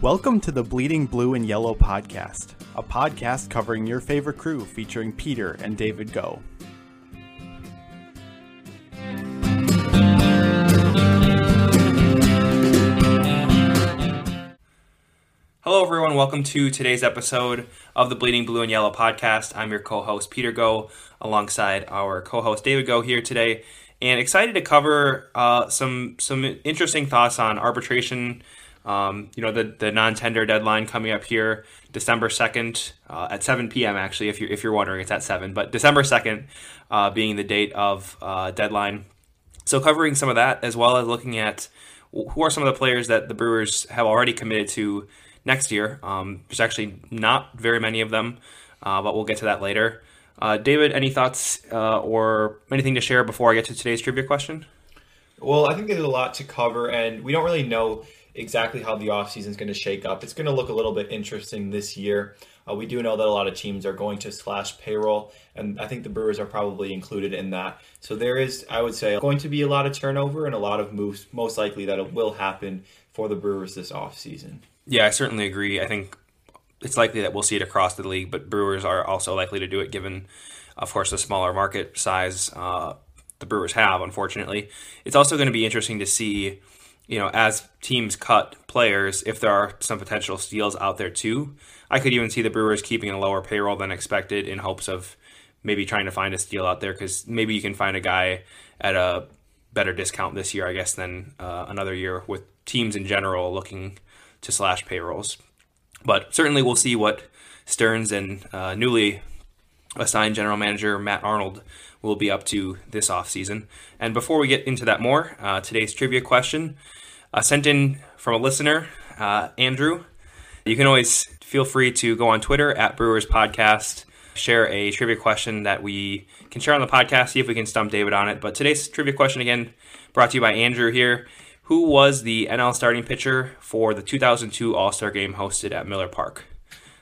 Welcome to the Bleeding Blue and Yellow podcast, a podcast covering your favorite crew featuring Peter and David Go. Hello, everyone. Welcome to today's episode of the Bleeding Blue and Yellow podcast. I'm your co host, Peter Go, alongside our co host, David Go, here today. And excited to cover uh, some some interesting thoughts on arbitration. Um, you know, the, the non tender deadline coming up here, December 2nd uh, at 7 p.m. Actually, if you're, if you're wondering, it's at 7, but December 2nd uh, being the date of uh, deadline. So, covering some of that as well as looking at who are some of the players that the Brewers have already committed to next year. Um, there's actually not very many of them, uh, but we'll get to that later. Uh, David, any thoughts uh, or anything to share before I get to today's trivia question? Well, I think there's a lot to cover, and we don't really know exactly how the offseason is going to shake up. It's going to look a little bit interesting this year. Uh, we do know that a lot of teams are going to slash payroll, and I think the Brewers are probably included in that. So there is, I would say, going to be a lot of turnover and a lot of moves, most likely that it will happen for the Brewers this offseason. Yeah, I certainly agree. I think it's likely that we'll see it across the league, but Brewers are also likely to do it given, of course, the smaller market size uh, the Brewers have, unfortunately. It's also going to be interesting to see, you know, as teams cut players, if there are some potential steals out there too. I could even see the Brewers keeping a lower payroll than expected in hopes of maybe trying to find a steal out there because maybe you can find a guy at a better discount this year, I guess, than uh, another year with teams in general looking to slash payrolls. But certainly we'll see what Stearns and uh, newly assigned general manager Matt Arnold will be up to this offseason. And before we get into that more, uh, today's trivia question uh, sent in from a listener, uh, Andrew. You can always feel free to go on Twitter at Brewers Podcast, share a trivia question that we can share on the podcast, see if we can stump David on it. But today's trivia question, again, brought to you by Andrew here who was the NL starting pitcher for the 2002 All Star game hosted at Miller Park?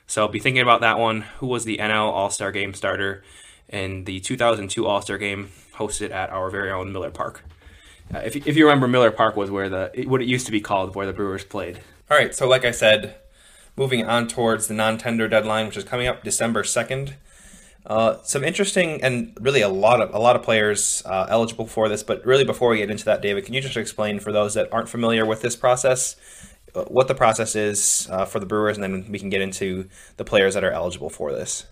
So be thinking about that one. Who was the NL All Star game starter in the 2002 All Star game hosted at our very own Miller Park? Uh, if, if you remember, Miller Park was where the what it used to be called, where the Brewers played. All right, so like I said, moving on towards the non-tender deadline, which is coming up December 2nd. Uh, some interesting and really a lot of a lot of players uh, eligible for this. But really, before we get into that, David, can you just explain for those that aren't familiar with this process, what the process is uh, for the Brewers, and then we can get into the players that are eligible for this.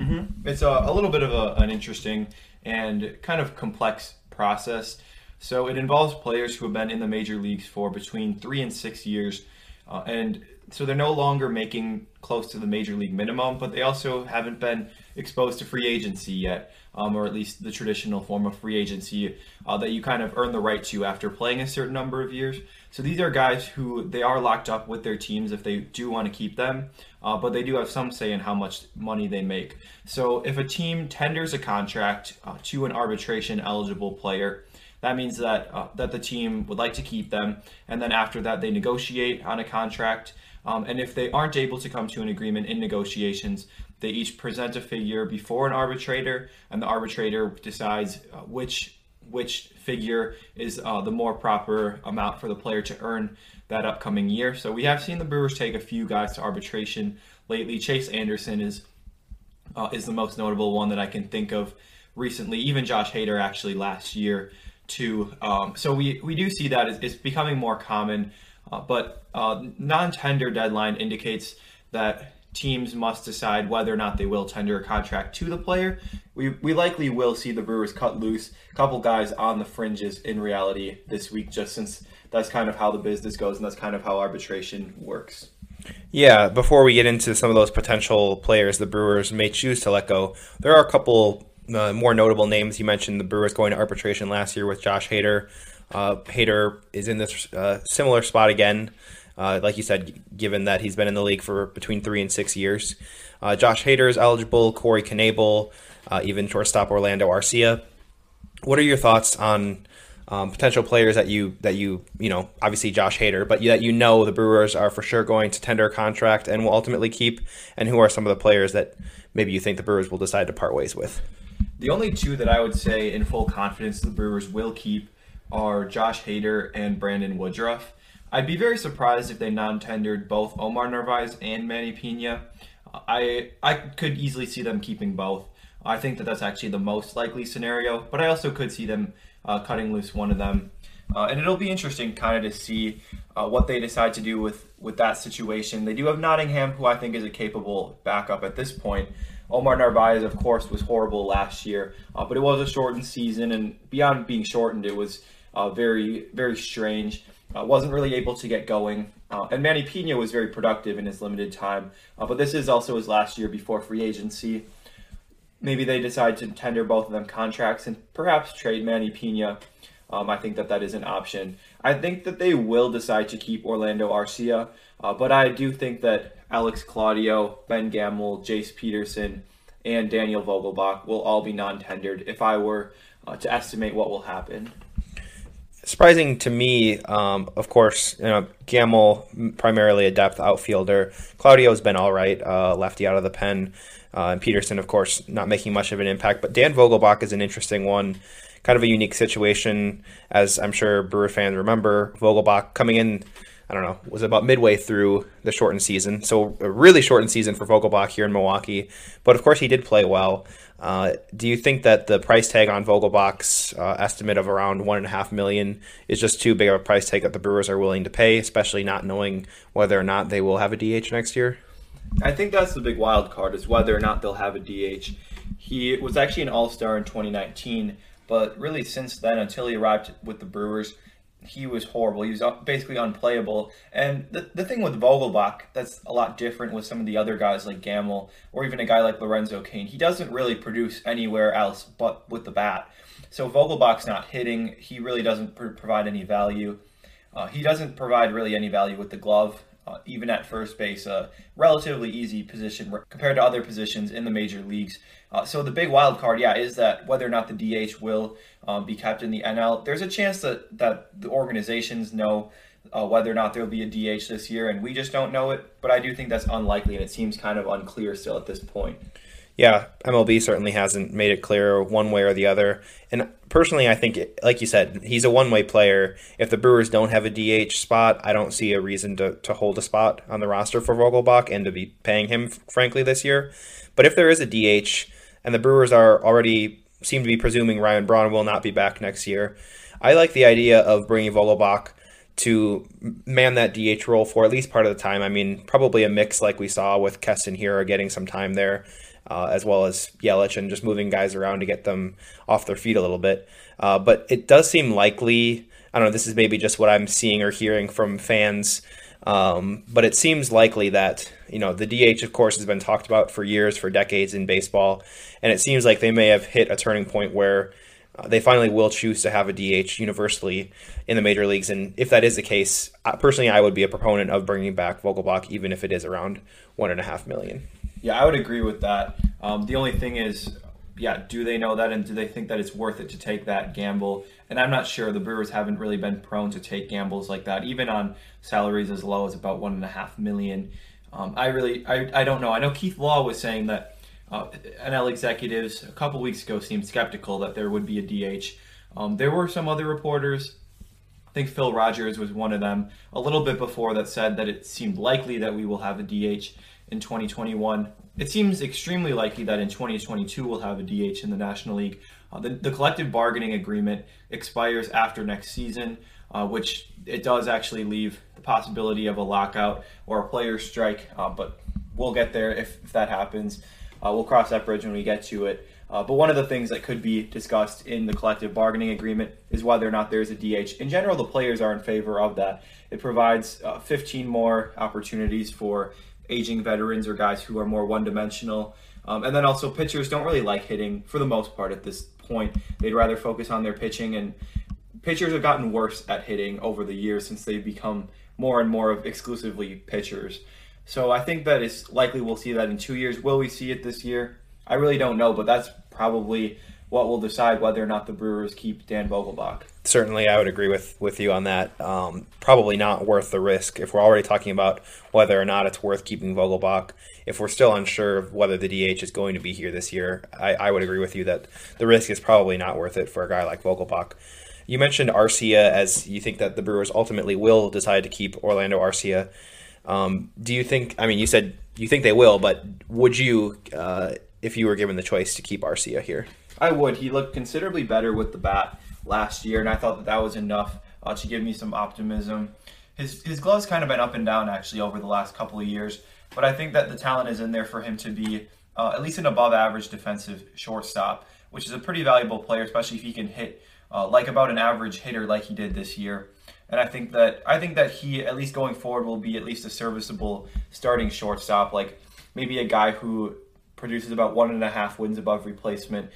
Mm-hmm. It's a, a, little bit of a, an interesting and kind of complex process. So it involves players who have been in the major leagues for between three and six years, uh, and so they're no longer making close to the major league minimum, but they also haven't been exposed to free agency yet, um, or at least the traditional form of free agency uh, that you kind of earn the right to after playing a certain number of years. So these are guys who they are locked up with their teams if they do want to keep them, uh, but they do have some say in how much money they make. So if a team tenders a contract uh, to an arbitration eligible player, that means that uh, that the team would like to keep them, and then after that they negotiate on a contract. Um, and if they aren't able to come to an agreement in negotiations, they each present a figure before an arbitrator, and the arbitrator decides uh, which which figure is uh, the more proper amount for the player to earn that upcoming year. So we have seen the Brewers take a few guys to arbitration lately. Chase Anderson is uh, is the most notable one that I can think of recently. Even Josh Hader actually last year too. Um, so we we do see that it's, becoming more common. Uh, but uh, non-tender deadline indicates that teams must decide whether or not they will tender a contract to the player. We, we likely will see the Brewers cut loose a couple guys on the fringes in reality this week, just since that's kind of how the business goes and that's kind of how arbitration works. Yeah, before we get into some of those potential players the Brewers may choose to let go, there are a couple more notable names. You mentioned the Brewers going to arbitration last year with Josh Hader. Uh, Hader is in this uh, similar spot again. Uh, like you said, given that he's been in the league for between three and six years. Uh, Josh Hader is eligible, Corey Knebel, uh, even shortstop Orlando Arcia. What are your thoughts on um, potential players that you that you you know obviously Josh Hader, but that you know the Brewers are for sure going to tender a contract and will ultimately keep, and who are some of the players that maybe you think the Brewers will decide to part ways with? The only two that I would say in full confidence the Brewers will keep are Josh Hader and Brandon Woodruff. I'd be very surprised if they non-tendered both Omar Narvaez and Manny Pina. I I could easily see them keeping both. I think that that's actually the most likely scenario, but I also could see them uh, cutting loose one of them. Uh, and it'll be interesting kind of to see uh, what they decide to do with, with that situation. They do have Nottingham, who I think is a capable backup at this point. Omar Narvaez, of course, was horrible last year, uh, but it was a shortened season, and beyond being shortened, it was uh, very, very strange. Uh, wasn't really able to get going. Uh, and Manny Pina was very productive in his limited time, uh, but this is also his last year before free agency. Maybe they decide to tender both of them contracts and perhaps trade Manny Pina. Um, I think that that is an option. I think that they will decide to keep Orlando Arcia, uh, but I do think that Alex Claudio, Ben Gamel, Jace Peterson, and Daniel Vogelbach will all be non-tendered if I were uh, to estimate what will happen surprising to me, um, of course, you know, Gamel primarily a depth outfielder. Claudio's been all right, uh, lefty out of the pen, uh, and Peterson, of course, not making much of an impact. But Dan Vogelbach is an interesting one, kind of a unique situation, as I'm sure Brewer fans remember. Vogelbach coming in. I don't know, was about midway through the shortened season. So a really shortened season for Vogelbach here in Milwaukee. But of course, he did play well. Uh, do you think that the price tag on Vogelbach's uh, estimate of around one and a half million is just too big of a price tag that the Brewers are willing to pay, especially not knowing whether or not they will have a DH next year? I think that's the big wild card is whether or not they'll have a DH. He was actually an All Star in 2019, but really since then, until he arrived with the Brewers, he was horrible. He was basically unplayable. And the, the thing with Vogelbach that's a lot different with some of the other guys like Gamel or even a guy like Lorenzo Cain. He doesn't really produce anywhere else but with the bat. So Vogelbach's not hitting. He really doesn't pr- provide any value. Uh, he doesn't provide really any value with the glove uh, even at first base, a relatively easy position compared to other positions in the major leagues. Uh, so the big wild card, yeah, is that whether or not the DH will um, be kept in the NL. There's a chance that that the organizations know uh, whether or not there will be a DH this year, and we just don't know it. But I do think that's unlikely, and it seems kind of unclear still at this point yeah, MLB certainly hasn't made it clear one way or the other. And personally, I think, like you said, he's a one way player. If the Brewers don't have a DH spot, I don't see a reason to, to hold a spot on the roster for Vogelbach and to be paying him, frankly, this year. But if there is a DH, and the Brewers are already seem to be presuming Ryan Braun will not be back next year, I like the idea of bringing Vogelbach to man that DH role for at least part of the time. I mean, probably a mix like we saw with Keston Hiura getting some time there uh, as well as Yelich and just moving guys around to get them off their feet a little bit. Uh, but it does seem likely. I don't know. This is maybe just what I'm seeing or hearing from fans. Um, but it seems likely that you know the DH, of course, has been talked about for years, for decades in baseball, and it seems like they may have hit a turning point where uh, they finally will choose to have a DH universally in the major leagues. And if that is the case, personally, I would be a proponent of bringing back Vogelbach, even if it is around one and a half million. Yeah, I would agree with that. Um, the only thing is, yeah, do they know that and do they think that it's worth it to take that gamble? And I'm not sure. The Brewers haven't really been prone to take gambles like that, even on salaries as low as about one and a half million. Um, I really, I, I don't know. I know Keith Law was saying that uh, NL executives a couple weeks ago seemed skeptical that there would be a DH. Um, there were some other reporters. I think Phil Rogers was one of them a little bit before that said that it seemed likely that we will have a DH in 2021. It seems extremely likely that in 2022 we'll have a DH in the National League. Uh, the, the, collective bargaining agreement expires after next season, uh, which it does actually leave the possibility of a lockout or a player strike, uh, but we'll get there if, if that happens. Uh, we'll cross that bridge when we get to it. Uh, but one of the things that could be discussed in the collective bargaining agreement is whether or not there's a DH. In general, the players are in favor of that. It provides uh, 15 more opportunities for aging veterans or guys who are more one dimensional. Um, and then also, pitchers don't really like hitting for the most part at this point. They'd rather focus on their pitching, and pitchers have gotten worse at hitting over the years since they've become more and more of exclusively pitchers. So I think that it's likely we'll see that in two years. Will we see it this year? I really don't know, but that's probably what will decide whether or not the Brewers keep Dan Vogelbach. Certainly, I would agree with, with you on that. Um, probably not worth the risk if we're already talking about whether or not it's worth keeping Vogelbach. If we're still unsure of whether the DH is going to be here this year, I, I would agree with you that the risk is probably not worth it for a guy like Vogelbach. You mentioned Arcia as you think that the Brewers ultimately will decide to keep Orlando Arcia. Um, do you think? I mean, you said you think they will, but would you, uh, if you were given the choice to keep Arcia here? I would. He looked considerably better with the bat last year, and I thought that that was enough uh, to give me some optimism. His his gloves kind of been up and down actually over the last couple of years, but I think that the talent is in there for him to be uh, at least an above average defensive shortstop, which is a pretty valuable player, especially if he can hit uh, like about an average hitter like he did this year. And I think that I think that he at least going forward will be at least a serviceable starting shortstop, like maybe a guy who produces about one and a half wins above replacement.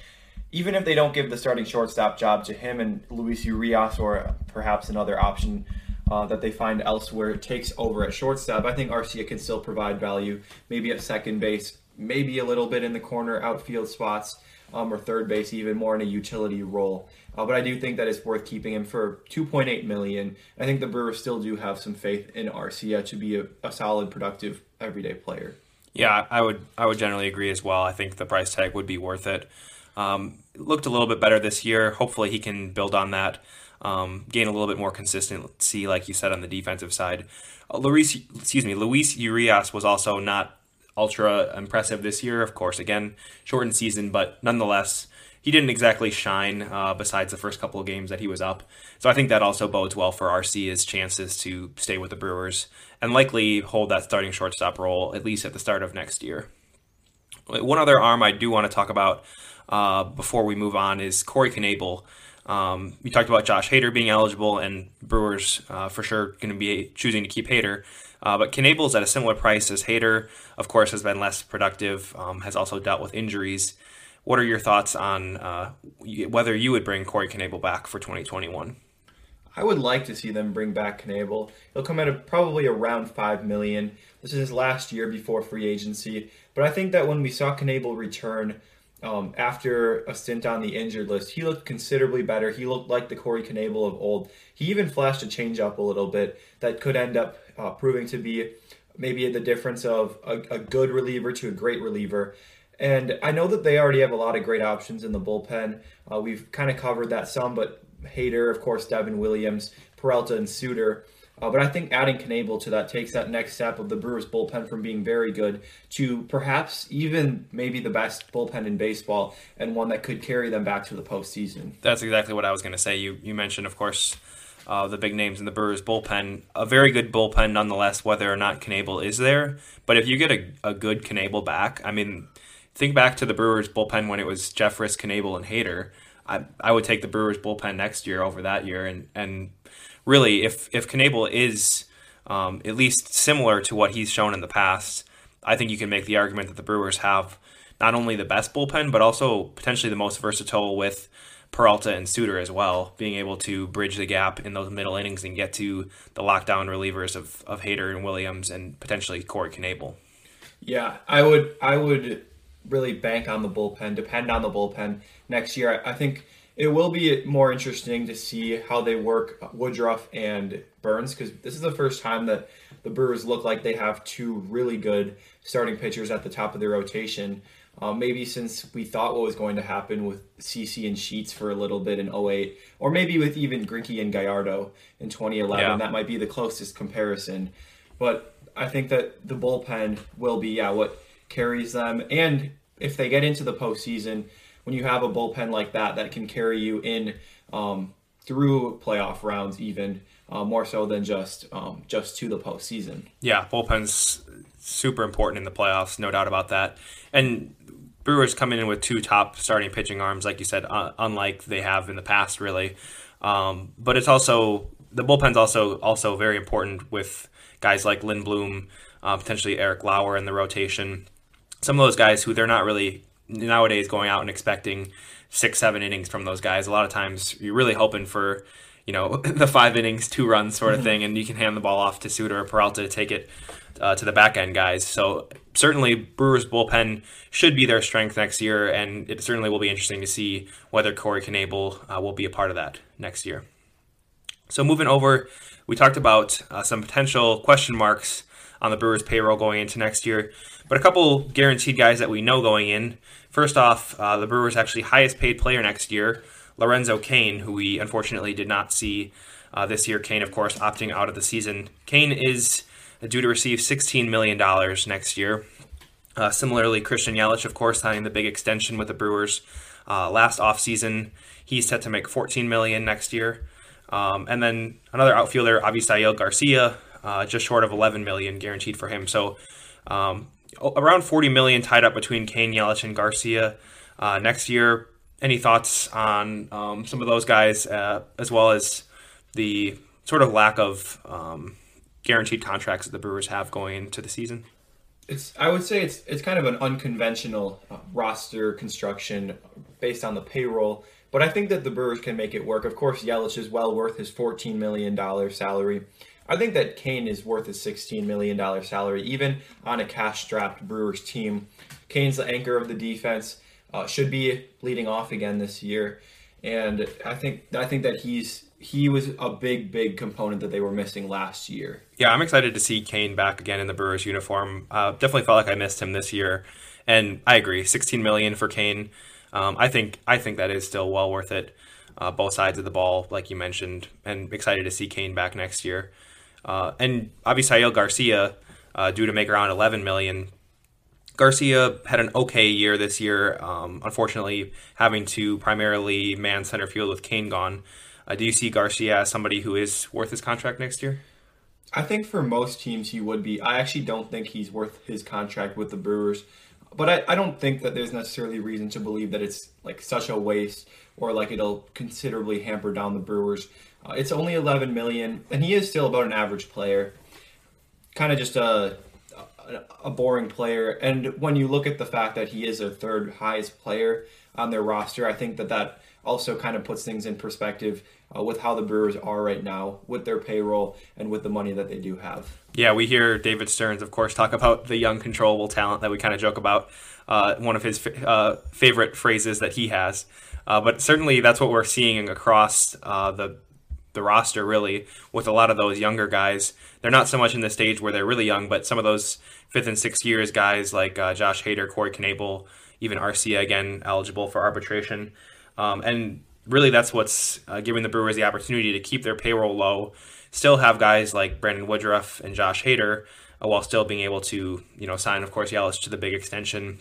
Even if they don't give the starting shortstop job to him and Luis Urias or perhaps another option uh, that they find elsewhere takes over at shortstop, I think Arcia can still provide value, maybe at second base, maybe a little bit in the corner outfield spots, um, or third base, even more in a utility role. Uh, but I do think that it's worth keeping him for 2.8 million. I think the Brewers still do have some faith in Arcia to be a, a solid, productive, everyday player. Yeah, I would I would generally agree as well. I think the price tag would be worth it. Um, looked a little bit better this year. Hopefully, he can build on that, um, gain a little bit more consistency, like you said on the defensive side. Uh, Luis, excuse me, Luis Urias was also not ultra impressive this year. Of course, again, shortened season, but nonetheless, he didn't exactly shine uh, besides the first couple of games that he was up. So I think that also bodes well for Arcia's chances to stay with the Brewers and likely hold that starting shortstop role at least at the start of next year. One other arm I do want to talk about uh, before we move on is Corey Knebel. Um, we talked about Josh Hader being eligible, and Brewers uh, for sure going to be choosing to keep Hader. Uh, but is at a similar price as Hader. Of course, has been less productive. Um, has also dealt with injuries. What are your thoughts on uh, whether you would bring Corey Knebel back for 2021? I would like to see them bring back Knebel. He'll come at probably around five million. This is his last year before free agency, but I think that when we saw Knebel return um, after a stint on the injured list, he looked considerably better. He looked like the Corey Knebel of old. He even flashed a changeup a little bit that could end up uh, proving to be maybe the difference of a, a good reliever to a great reliever. And I know that they already have a lot of great options in the bullpen. Uh, we've kind of covered that some, but Hader, of course, Devin Williams, Peralta, and Suter. Uh, but I think adding Knebel to that takes that next step of the Brewers bullpen from being very good to perhaps even maybe the best bullpen in baseball and one that could carry them back to the postseason. That's exactly what I was going to say. You you mentioned, of course, uh, the big names in the Brewers bullpen. A very good bullpen, nonetheless, whether or not Knebel is there. But if you get a, a good Knebel back, I mean, think back to the Brewers bullpen when it was Jeffress, Knebel, and Hader. I, I would take the Brewers bullpen next year over that year, and and really, if if Knebel is um, at least similar to what he's shown in the past, I think you can make the argument that the Brewers have not only the best bullpen, but also potentially the most versatile with Peralta and Suter as well, being able to bridge the gap in those middle innings and get to the lockdown relievers of, of Hader and Williams and potentially Corey Knebel. Yeah, I would I would really bank on the bullpen, depend on the bullpen next year. I think it will be more interesting to see how they work Woodruff and Burnes because this is the first time that the Brewers look like they have two really good starting pitchers at the top of their rotation. Uh, maybe since we thought what was going to happen with CC and Sheets for a little bit in 08, or maybe with even Greinke and Gallardo in 2011, yeah. that might be the closest comparison. But I think that the bullpen will be yeah what carries them, and if they get into the postseason, when you have a bullpen like that that can carry you in um, through playoff rounds, even uh, more so than just um, just to the postseason. Yeah, bullpen's super important in the playoffs, no doubt about that. And Brewers coming in with two top starting pitching arms, like you said, uh, unlike they have in the past, really. Um, but it's also the bullpen's also also very important with guys like Lindblom, uh, potentially Eric Lauer in the rotation. Some of those guys who they're not really nowadays going out and expecting six, seven innings from those guys. A lot of times you're really hoping for, you know, the five innings, two runs sort of mm-hmm. thing, and you can hand the ball off to Suter or Peralta to take it uh, to the back end guys. So certainly Brewers bullpen should be their strength next year, and it certainly will be interesting to see whether Corey Knebel uh, will be a part of that next year. So moving over, we talked about uh, some potential question marks on the Brewers payroll going into next year, but a couple guaranteed guys that we know going in. First off, uh, the Brewers' actually highest paid player next year, Lorenzo Cain, who we unfortunately did not see uh, this year. Cain, of course, opting out of the season. Cain is due to receive $16 million next year. Uh, similarly, Christian Yelich, of course, signing the big extension with the Brewers uh, last offseason. He's set to make 14 million next year. Um, and then another outfielder, Avisail Garcia, uh, just short of 11 million guaranteed for him. So um, around 40 million tied up between Cain, Yelich, and Garcia uh, next year. Any thoughts on um, some of those guys, uh, as well as the sort of lack of um, guaranteed contracts that the Brewers have going into the season? It's I would say it's it's kind of an unconventional uh, roster construction based on the payroll, but I think that the Brewers can make it work. Of course, Yelich is well worth his $14 million salary. I think that Cain is worth a $16 million salary, even on a cash strapped Brewers team. Cain's the anchor of the defense, uh, should be leading off again this year. And I think I think that he's he was a big, big component that they were missing last year. Yeah, I'm excited to see Cain back again in the Brewers uniform. Uh, definitely felt like I missed him this year, and I agree. 16 million for Cain. Um, I think I think that is still well worth it. Uh, both sides of the ball, like you mentioned, and excited to see Cain back next year. Uh, and Avisail Garcia, uh, due to make around 11 million. Garcia had an okay year this year. Um, unfortunately, having to primarily man center field with Cain gone. Uh, do you see Garcia as somebody who is worth his contract next year? I think for most teams he would be. I actually don't think he's worth his contract with the Brewers. But I, I don't think that there's necessarily reason to believe that it's like such a waste or like it'll considerably hamper down the Brewers. Uh, it's only 11 million, and he is still about an average player. Kind of just a, a, a boring player. And when you look at the fact that he is a third highest player on their roster, I think that that also kind of puts things in perspective uh, with how the Brewers are right now, with their payroll and with the money that they do have. Yeah, we hear David Stearns, of course, talk about the young, controllable talent that we kind of joke about. Uh, one of his uh, favorite phrases that he has. Uh, but certainly, that's what we're seeing across uh, the the roster, really, with a lot of those younger guys. They're not so much in the stage where they're really young, but some of those fifth and sixth years guys like uh, Josh Hader, Corey Knebel, even Arcia again eligible for arbitration. Um, and really, that's what's uh, giving the Brewers the opportunity to keep their payroll low, still have guys like Brandon Woodruff and Josh Hader, uh, while still being able to, you know, sign, of course, Yelich to the big extension,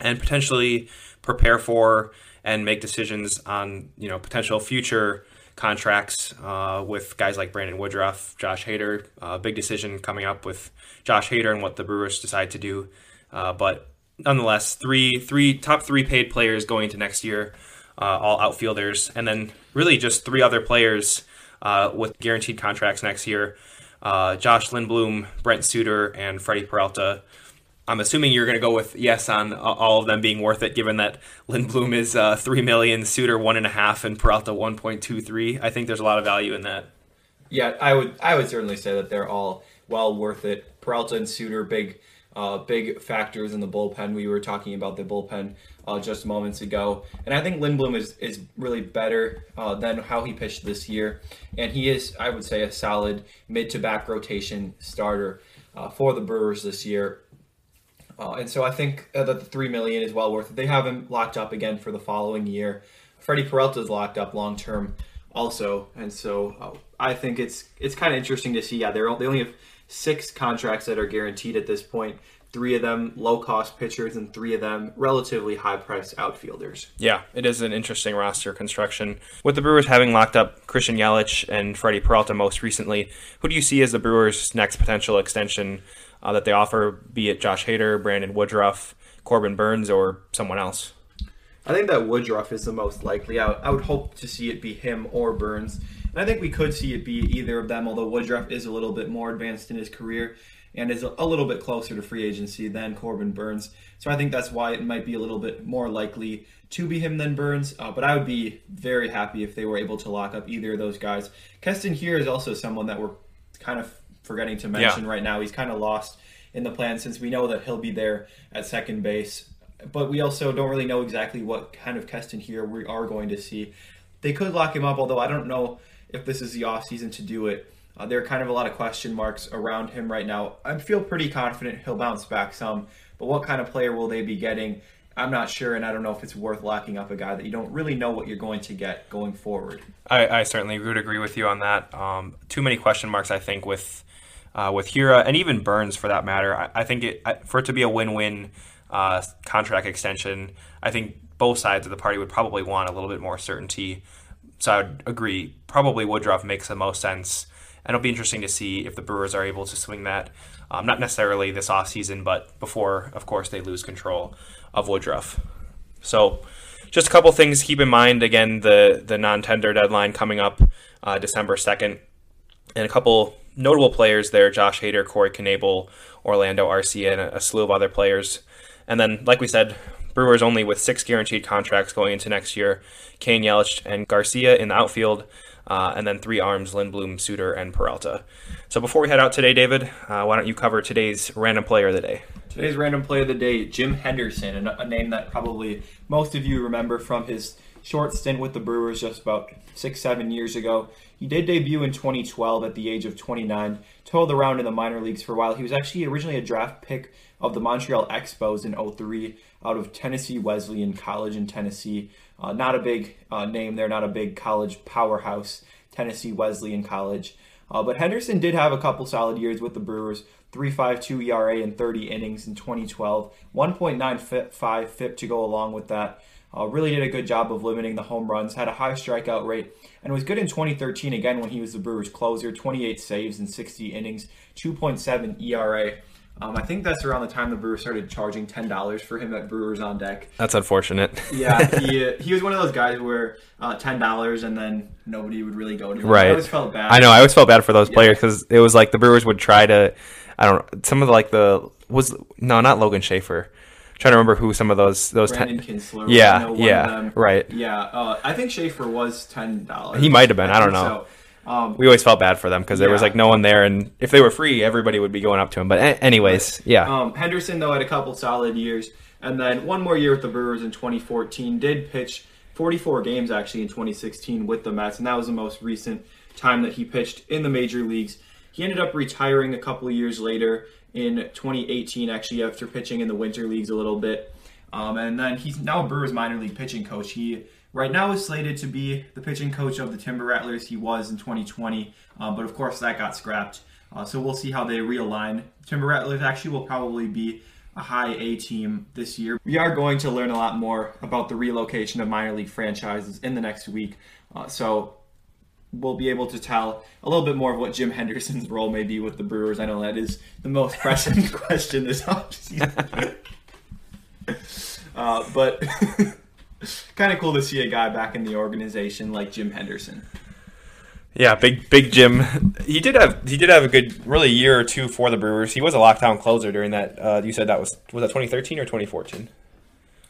and potentially prepare for and make decisions on, you know, potential future contracts uh, with guys like Brandon Woodruff, Josh Hader. Uh, big decision coming up with Josh Hader and what the Brewers decide to do. Uh, but nonetheless, three three top three paid players going into next year uh, all outfielders, and then really just three other players uh, with guaranteed contracts next year. Uh, Josh Lindblom, Brent Suter, and Freddie Peralta. I'm assuming you're going to go with yes on all of them being worth it, given that Lindblom is uh, three million, Suter one and a half, and Peralta 1.23. I think there's a lot of value in that. Yeah, I would I would certainly say that they're all well worth it. Peralta and Suter, big uh, big factors in the bullpen. We were talking about the bullpen uh, just moments ago, and I think Lindblom is is really better uh, than how he pitched this year, and he is, I would say, a solid mid to back rotation starter uh, for the Brewers this year. Uh, and so I think uh, that the three million is well worth it. They have him locked up again for the following year. Freddie Peralta is locked up long term also, and so I think it's it's kind of interesting to see. Yeah, they're they only have six contracts that are guaranteed at this point. Three of them low cost pitchers, and three of them relatively high priced outfielders. Yeah, it is an interesting roster construction. With the Brewers having locked up Christian Yelich and Freddie Peralta most recently, who do you see as the Brewers' next potential extension uh, that they offer, be it Josh Hader, Brandon Woodruff, Corbin Burnes, or someone else? I think that Woodruff is the most likely. I, I would hope to see it be him or Burnes. And I think we could see it be either of them, although Woodruff is a little bit more advanced in his career and is a little bit closer to free agency than Corbin Burnes. So I think that's why it might be a little bit more likely to be him than Burnes. Uh, but I would be very happy if they were able to lock up either of those guys. Keston Hiura is also someone that we're kind of forgetting to mention yeah. right now. He's kind of lost in the plan since we know that he'll be there at second base. But we also don't really know exactly what kind of Keston Hiura we are going to see. They could lock him up, although I don't know if this is the off season to do it. Uh, there are kind of a lot of question marks around him right now. I feel pretty confident he'll bounce back some, but what kind of player will they be getting? I'm not sure, and I don't know if it's worth locking up a guy that you don't really know what you're going to get going forward. I, I certainly would agree with you on that. Um, too many question marks, I think, with uh, with Hiura and even Burnes for that matter. I, I think it, for it to be a win-win uh, contract extension, I think both sides of the party would probably want a little bit more certainty. So I would agree. Probably Woodruff makes the most sense, and it'll be interesting to see if the Brewers are able to swing that. Um, not necessarily this offseason, but before, of course, they lose control of Woodruff. So, just a couple things to keep in mind. Again, the the non-tender deadline coming up uh, December second, and a couple notable players there: Josh Hader, Corey Knebel, Orlando Arcia, and a, a slew of other players. And then, like we said, Brewers only with six guaranteed contracts going into next year: Cain Yelich and Garcia in the outfield. Uh, and then three arms: Lindblom, Suter, and Peralta. So before we head out today, David, uh, why don't you cover today's random player of the day? Today's random player of the day, Jim Henderson, a name that probably most of you remember from his short stint with the Brewers just about six, seven years ago. He did debut in 2012 at the age of 29, toiled around in the minor leagues for a while. He was actually originally a draft pick of the Montreal Expos in 03 out of Tennessee Wesleyan College in Tennessee. Uh, not a big uh, name there, not a big college powerhouse, Tennessee Wesleyan College. Uh, but Henderson did have a couple solid years with the Brewers. 3.52 ERA in 30 innings in 2012, 1.95 FIP to go along with that. Uh, really did a good job of limiting the home runs, had a high strikeout rate, and was good in 2013 again when he was the Brewers' closer. 28 saves in 60 innings, 2.7 ERA. Um, I think that's around the time the Brewers started charging ten dollars for him at Brewers on Deck. That's unfortunate. yeah, he he was one of those guys where uh, ten dollars and then nobody would really go to him. Right. I always felt bad. I know. I always felt bad for those players because it was like the Brewers would try to. I don't. Know some of the, like the was no, not Logan Schafer. I'm trying to remember who some of those those Brandon ten. Kintzler. Yeah, yeah, right. Yeah, uh, I think Schafer was ten dollars. He might have been. I, I don't know. So. Um, we always felt bad for them because there yeah. was like no one there, and if they were free, everybody would be going up to him. But a- anyways, yeah. Um, Henderson though had a couple solid years, and then one more year with the Brewers in 2014. Did pitch 44 games actually in 2016 with the Mets, and that was the most recent time that he pitched in the major leagues. He ended up retiring a couple of years later in 2018, actually after pitching in the winter leagues a little bit, um, and then he's now a Brewers minor league pitching coach. He Right now is slated to be the pitching coach of the Timber Rattlers. He was in 2020, uh, but of course that got scrapped. Uh, so we'll see how they realign. Timber Rattlers actually will probably be a high A team this year. We are going to learn a lot more about the relocation of minor league franchises in the next week. Uh, so we'll be able to tell a little bit more of what Jim Henderson's role may be with the Brewers. I know that is the most pressing question this offseason. uh, but kind of cool to see a guy back in the organization like Jim Henderson. Yeah, big big Jim. He did have he did have a good really year or two for the Brewers. He was a lockdown closer during that. Uh, you said that was was that 2013 or 2014?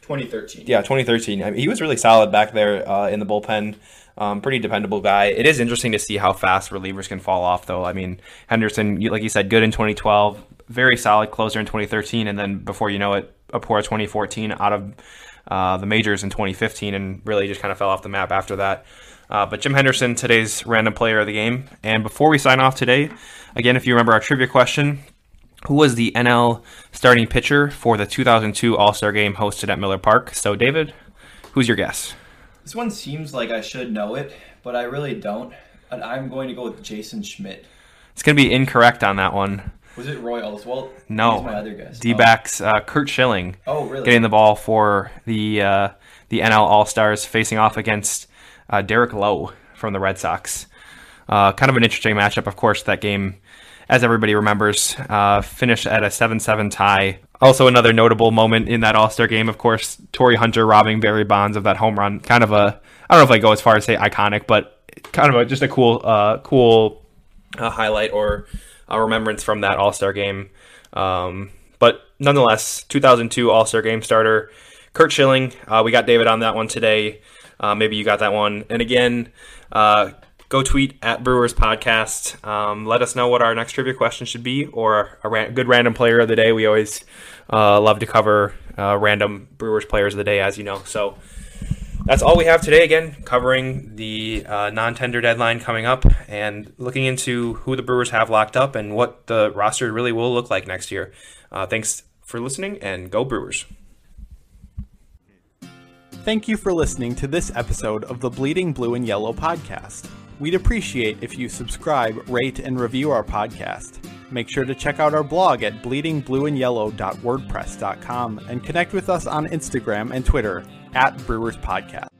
2013. Yeah, 2013. I mean, he was really solid back there uh, in the bullpen. Um, pretty dependable guy. It is interesting to see how fast relievers can fall off, though. I mean, Henderson, like you said, good in 2012, very solid closer in 2013, and then before you know it, a poor 2014 out of uh, the majors in 2015 and really just kind of fell off the map after that. Uh, but Jim Henderson, today's random player of the game. And before we sign off today, again, if you remember our trivia question, who was the NL starting pitcher for the 2002 All Star game hosted at Miller Park? So, David, who's your guess? This one seems like I should know it, but I really don't. And I'm going to go with Jason Schmidt. It's going to be incorrect on that one. Was it Roy Oswalt? No. my other guess. D backs uh, Curt Schilling. Oh, really? Getting the ball for the uh, the NL All Stars, facing off against uh, Derek Lowe from the Red Sox. Uh, kind of an interesting matchup, of course. That game, as everybody remembers, uh, finished at a seven-seven tie. Also, another notable moment in that All Star game, of course, Torii Hunter robbing Barry Bonds of that home run. Kind of a, I don't know if I go as far as say iconic, but kind of a, just a cool, uh, cool highlight or a remembrance from that All Star game. Um, but nonetheless, 2002 All Star game starter, Curt Schilling. Uh, we got David on that one today. Uh, maybe you got that one. And again, uh, go tweet at Brewers Podcast. Um, let us know what our next trivia question should be or a good random player of the day. We always uh, love to cover uh, random Brewers players of the day, as you know. So that's all we have today. Again, covering the uh, non-tender deadline coming up and looking into who the Brewers have locked up and what the roster really will look like next year. Uh, thanks for listening, and go Brewers. Thank you for listening to this episode of the Bleeding Blue and Yellow podcast. We'd appreciate if you subscribe, rate, and review our podcast. Make sure to check out our blog at bleedingblueandyellow.wordpress.com and connect with us on Instagram and Twitter at Brewers Podcast.